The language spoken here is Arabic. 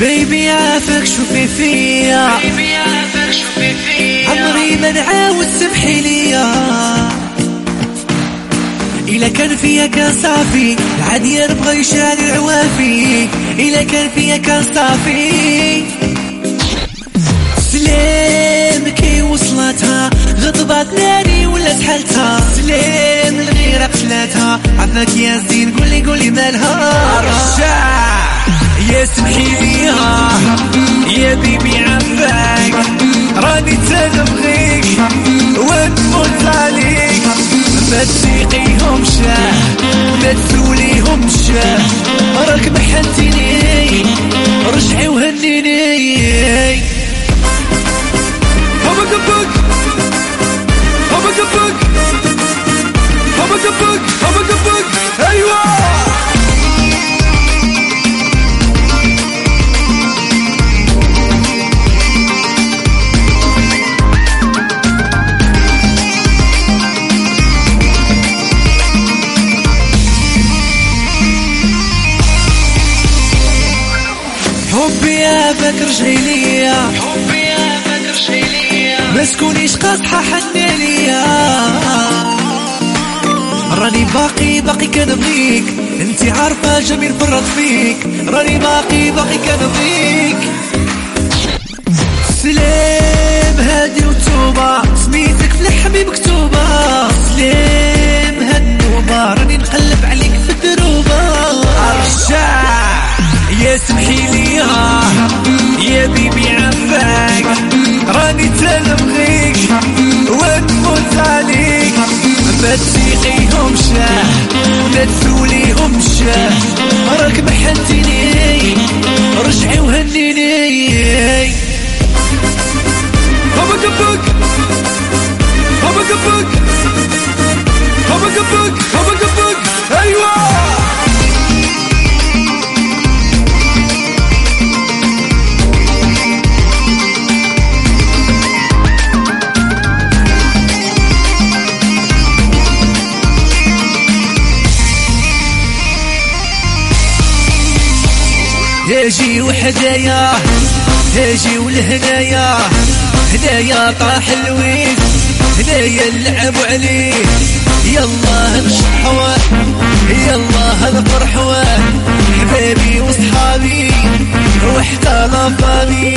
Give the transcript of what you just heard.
بيبي عافاك شوفي فيا بيبي عافاك شوفي فيا عمري ما نعاود سمحي ليا. إلا كان فيا كان صافي عادي نبغى يشعل العوافي إلا كان فيا كان صافي سلام كي وصلتها غضبات ناري ولا سحلتها. سلام عفاك يا زين قولي قولي مالها رشاح يا سمحي ليها يا بيبي عفاك راني تنبغيك ونموت عليك. ما تسيقيهم شاه ما تسوليهم شاه. راك محنتيني رجعي وهنيني. هما قبك هما قبك هما قبك هما قبك حبي يا رجعي ليا. حبي يا رجعي ليا. ما تكونيش قاصحة حني ليا. راني باقي باقي كنبغيك. انتي عارفة جميل فرط فيك. راني باقي باقي كنبغيك. سلام هادي وتوبة سميتك في الحبيب مكتوبة. سلام هالنوبة راني نقلب عليك. ارجع يا سمحي ليها يا بيبي عفاك راني تنبغيك ونموت عليك. ما تسيقيهم شاه ما تسوليهم شاه. راك محنتيني هاجي وحدايا هاجي ولهنايا هدايا طاح الويس هدايا نلعب عليه. يلا نشحوه يلا نفرحوه حبابي وصحابي وحتى لافامي